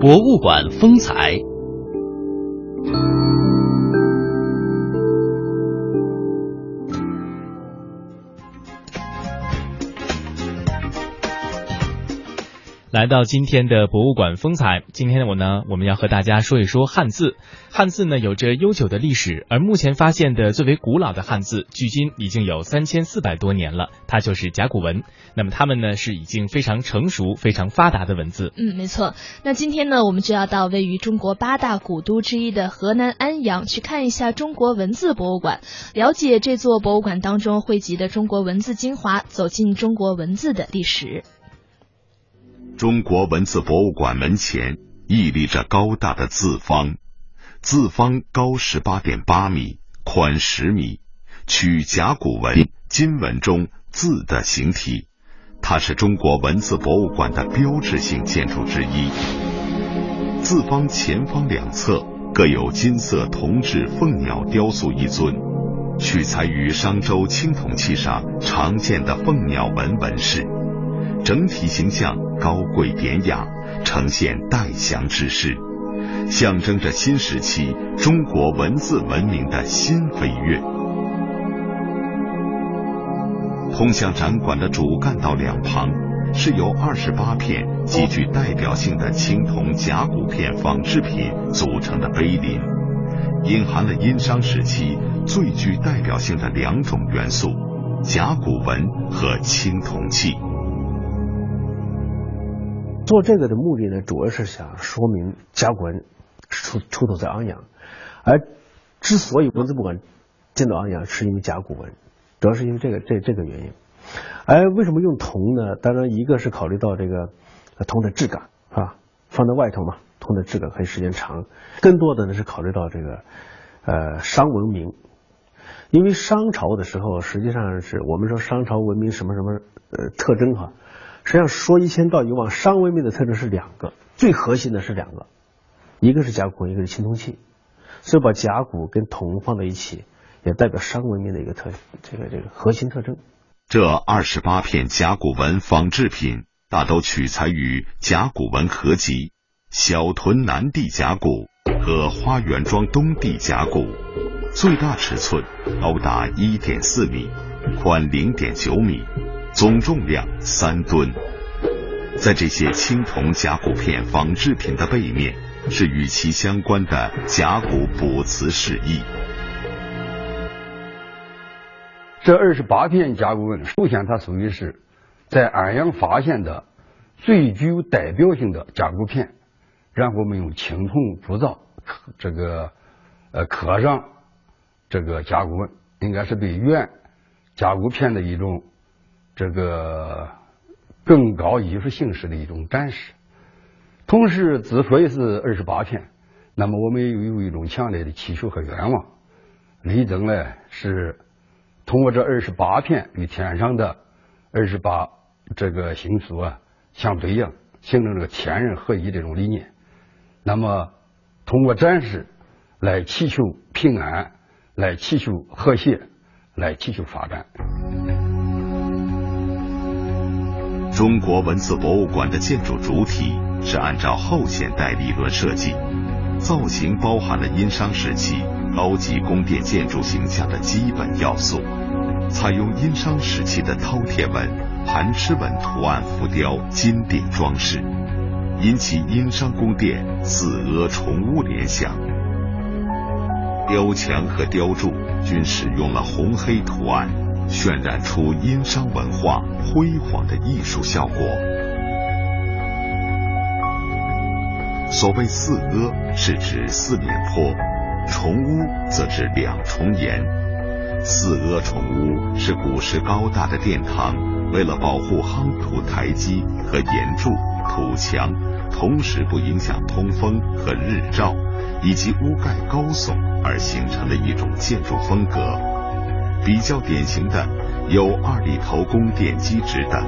博物馆风采。来到今天的博物馆风采，今天我呢，我们要和大家说一说汉字。汉字呢，有着悠久的历史，而目前发现的最为古老的汉字，距今已经有三千四百多年了，它就是甲骨文。那么它们呢，是已经非常成熟、非常发达的文字。嗯，没错。那今天呢，我们就要到位于中国八大古都之一的河南安阳去看一下中国文字博物馆，了解这座博物馆当中汇集的中国文字精华，走进中国文字的历史。中国文字博物馆门前屹立着高大的字方，字方高十八点八米，宽十米，取甲骨文金文中字的形体，它是中国文字博物馆的标志性建筑之一。字方前方两侧各有金色铜制凤鸟雕塑一尊，取材于商周青铜器上常见的凤鸟纹纹饰。整体形象高贵典雅，呈现代祥之势，象征着新时期中国文字文明的新飞跃。通向展馆的主干道两旁，是由二十八片极具代表性的青铜甲骨片仿制品组成的碑林，隐含了殷商时期最具代表性的两种元素：甲骨文和青铜器。做这个的目的呢，主要是想说明甲骨文出出土在安阳，而之所以文字博物馆建到安阳，是因为甲骨文，主要是因为这个这这个原因。而为什么用铜呢？当然，一个是考虑到这个铜的质感啊，放在外头嘛，铜的质感可以时间长。更多的呢是考虑到这个呃商文明，因为商朝的时候，实际上是我们说商朝文明什么什么呃特征哈。实际上说一千道一万，商文明的特征是两个，最核心的是两个，一个是甲骨文，一个是青铜器，所以把甲骨跟铜放在一起，也代表商文明的一个特这个这个核心特征。这二十八片甲骨文仿制品大都取材于甲骨文合集小屯南地甲骨和花园庄东地甲骨，最大尺寸高达一点四米，宽零点九米。总重量三吨，在这些青铜甲骨片仿制品的背面，是与其相关的甲骨卜辞释义。这二十八片甲骨文，首先它属于是在安阳发现的最具有代表性的甲骨片，然后我们用青铜铸造，这个呃刻上这个甲骨文，应该是对原甲骨片的一种。这个更高艺术形式的一种展示。同时，之所以是二十八片，那么我们又有一种强烈的祈求和愿望，力争呢是通过这二十八片与天上的二十八这个星宿啊相对应，形成这个天人合一这种理念。那么，通过展示来祈求平安，来祈求和谐，来祈求发展。中国文字博物馆的建筑主体是按照后现代理论设计，造型包含了殷商时期高级宫殿建筑形象的基本要素，采用殷商时期的饕餮纹、盘螭纹图案浮雕金顶装饰，引起殷商宫殿四阿重屋联想。雕墙和雕柱均使用了红黑图案。渲染出殷商文化辉煌的艺术效果。所谓四阿，是指四面坡；重屋则指两重檐。四阿重屋是古时高大的殿堂，为了保护夯土台基和檐柱、土墙，同时不影响通风和日照，以及屋盖高耸而形成的一种建筑风格。比较典型的有二里头宫殿基址等。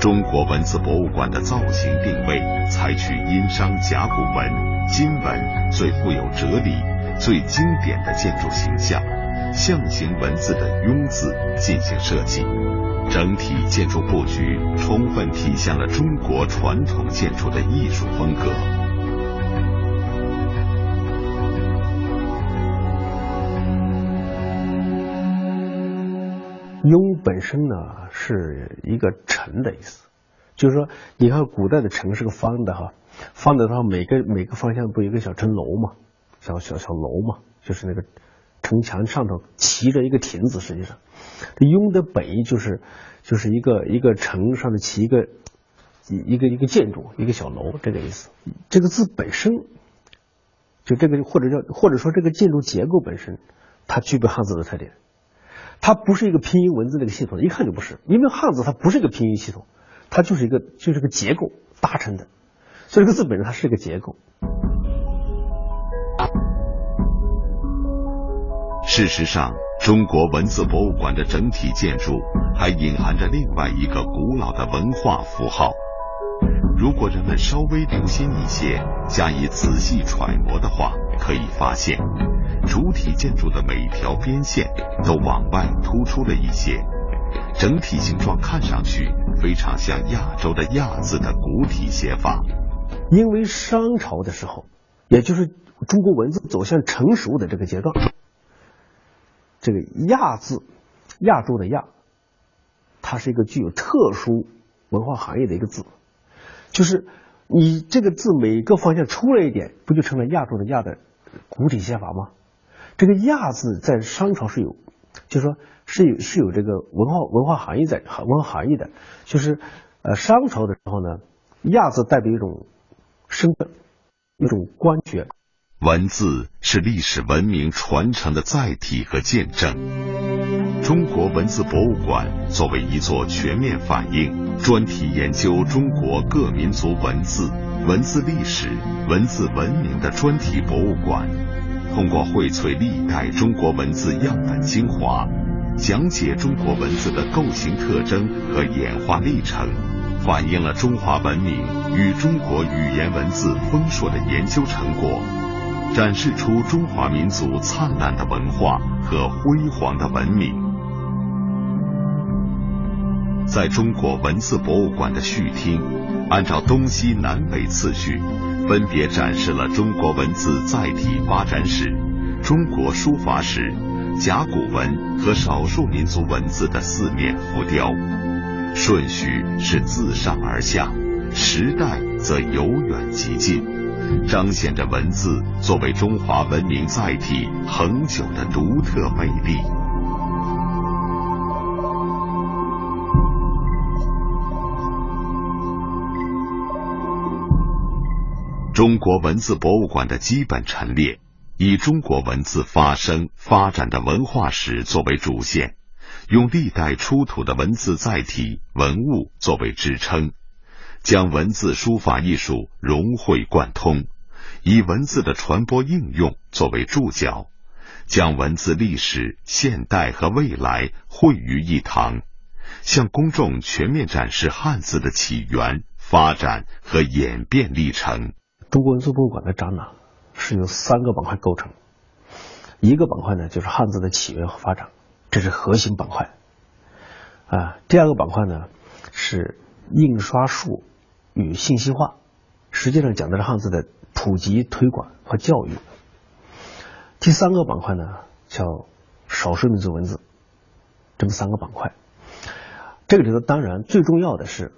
中国文字博物馆的造型定位采取殷商甲骨文、金文最富有哲理、最经典的建筑形象，象形文字的“庸”字进行设计，整体建筑布局充分体现了中国传统建筑的艺术风格。雍本身呢是一个城的意思，就是说，你看古代的城是个方的哈，方的它每个每个方向不有一个小城楼嘛，小小小楼嘛，就是那个城墙上头骑着一个亭子，实际上，这雍的北就是就是一个一个城上的骑一个一一个一个建筑一个小楼这个意思，这个字本身就这个或者叫或者说这个建筑结构本身，它具备汉字的特点。它不是一个拼音文字那个系统，一看就不是，因为汉字它不是一个拼音系统，它就是一个就是个结构搭成的，所以这个字本身它是一个结构。事实上，中国文字博物馆的整体建筑还隐含着另外一个古老的文化符号。如果人们稍微留心一些，加以仔细揣摩的话，可以发现。主体建筑的每条边线都往外突出了一些，整体形状看上去非常像亚洲的“亚”字的古体写法。因为商朝的时候，也就是中国文字走向成熟的这个阶段，这个“亚”字，亚洲的“亚”，它是一个具有特殊文化含义的一个字，就是你这个字每个方向出来一点，不就成了亚洲的“亚”的古体写法吗？这个“亚”字在商朝是有，就是说是有是有这个文化文化含义在文化含义的，就是呃商朝的时候呢，“亚”字代表一种身份，一种官爵。文字是历史文明传承的载体和见证。中国文字博物馆作为一座全面反映、专题研究中国各民族文字、文字历史、文字文明的专题博物馆。通过荟萃历代中国文字样本精华，讲解中国文字的构型特征和演化历程，反映了中华文明与中国语言文字丰硕的研究成果，展示出中华民族灿烂的文化和辉煌的文明。在中国文字博物馆的序厅，按照东西南北次序。分别展示了中国文字载体发展史、中国书法史、甲骨文和少数民族文字的四面浮雕，顺序是自上而下，时代则由远及近，彰显着文字作为中华文明载体恒久的独特魅力。中国文字博物馆的基本陈列，以中国文字发生发展的文化史作为主线，用历代出土的文字载体文物作为支撑，将文字书法艺术融会贯通，以文字的传播应用作为注脚，将文字历史、现代和未来汇于一堂，向公众全面展示汉字的起源、发展和演变历程。中国文字博物馆的展览是由三个板块构成，一个板块呢就是汉字的起源和发展，这是核心板块。啊，第二个板块呢是印刷术与信息化，实际上讲的是汉字的普及推广和教育。第三个板块呢叫少数民族文字，这么三个板块。这个里头当然最重要的是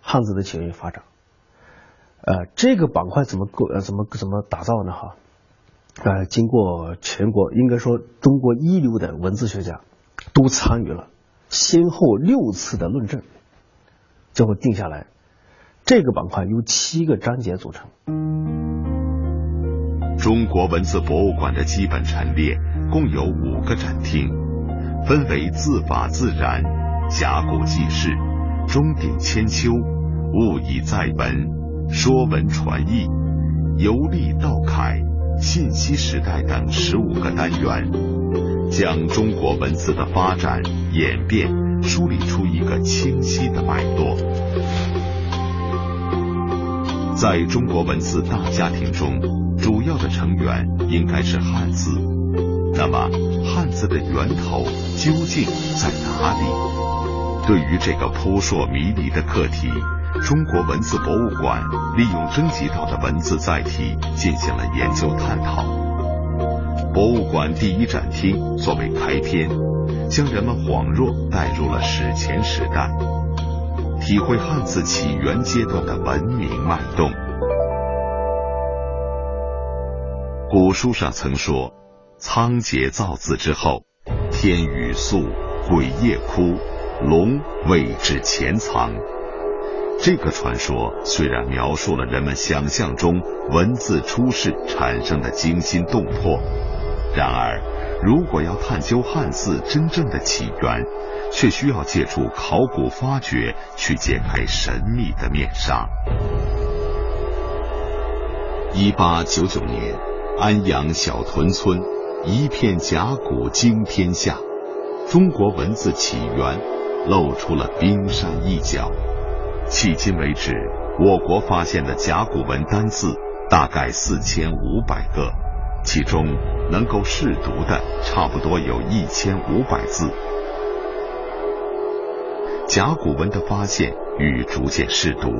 汉字的起源与发展。呃，这个板块怎么构呃怎么怎么打造呢？哈，呃，经过全国应该说中国一流的文字学家都参与了，先后六次的论证，最后定下来，这个板块由七个章节组成。中国文字博物馆的基本陈列共有五个展厅，分为字法自然、甲骨记事、钟鼎千秋、物以载文。说文传译、游历道楷、信息时代等十五个单元，将中国文字的发展演变梳理出一个清晰的脉络。在中国文字大家庭中，主要的成员应该是汉字。那么，汉字的源头究竟在哪里？对于这个扑朔迷离的课题，中国文字博物馆利用征集到的文字载体进行了研究探讨。博物馆第一展厅作为开篇，将人们恍若带入了史前时代，体会汉字起源阶段的文明脉动。古书上曾说：“仓颉造字之后，天雨粟，鬼夜哭。”龙位置潜藏，这个传说虽然描述了人们想象中文字出世产生的惊心动魄，然而，如果要探究汉字真正的起源，却需要借助考古发掘去揭开神秘的面纱。一八九九年，安阳小屯村一片甲骨惊天下，中国文字起源。露出了冰山一角。迄今为止，我国发现的甲骨文单字大概四千五百个，其中能够试读的差不多有一千五百字。甲骨文的发现与逐渐识读，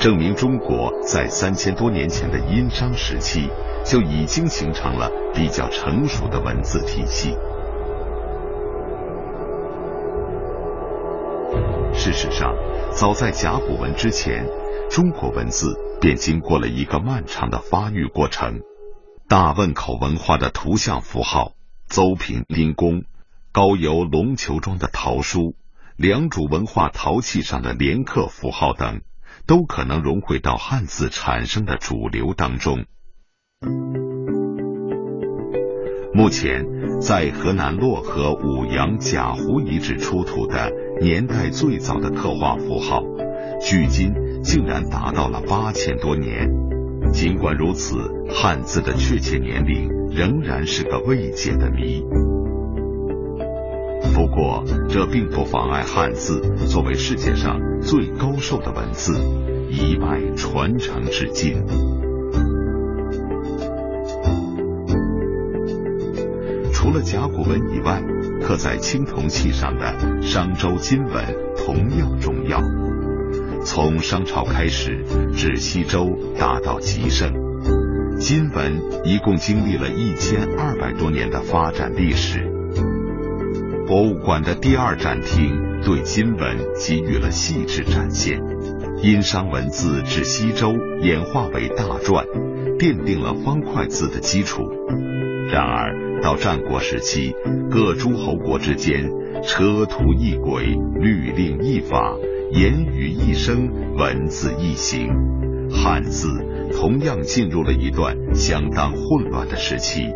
证明中国在三千多年前的殷商时期就已经形成了比较成熟的文字体系。事实上，早在甲骨文之前，中国文字便经过了一个漫长的发育过程。大汶口文化的图像符号、邹平丁公、高邮龙球庄的陶书、良渚文化陶器上的连刻符号等，都可能融汇到汉字产生的主流当中。目前，在河南漯河五阳贾湖遗址出土的年代最早的刻画符号，距今竟然达到了八千多年。尽管如此，汉字的确切年龄仍然是个未解的谜。不过，这并不妨碍汉字作为世界上最高寿的文字，一脉传承至今。除了甲骨文以外，刻在青铜器上的商周金文同样重要。从商朝开始至西周达到极盛，金文一共经历了一千二百多年的发展历史。博物馆的第二展厅对金文给予了细致展现，殷商文字至西周演化为大篆，奠定了方块字的基础。然而，到战国时期，各诸侯国之间车途一轨，律令一法，言语一声，文字一行，汉字同样进入了一段相当混乱的时期。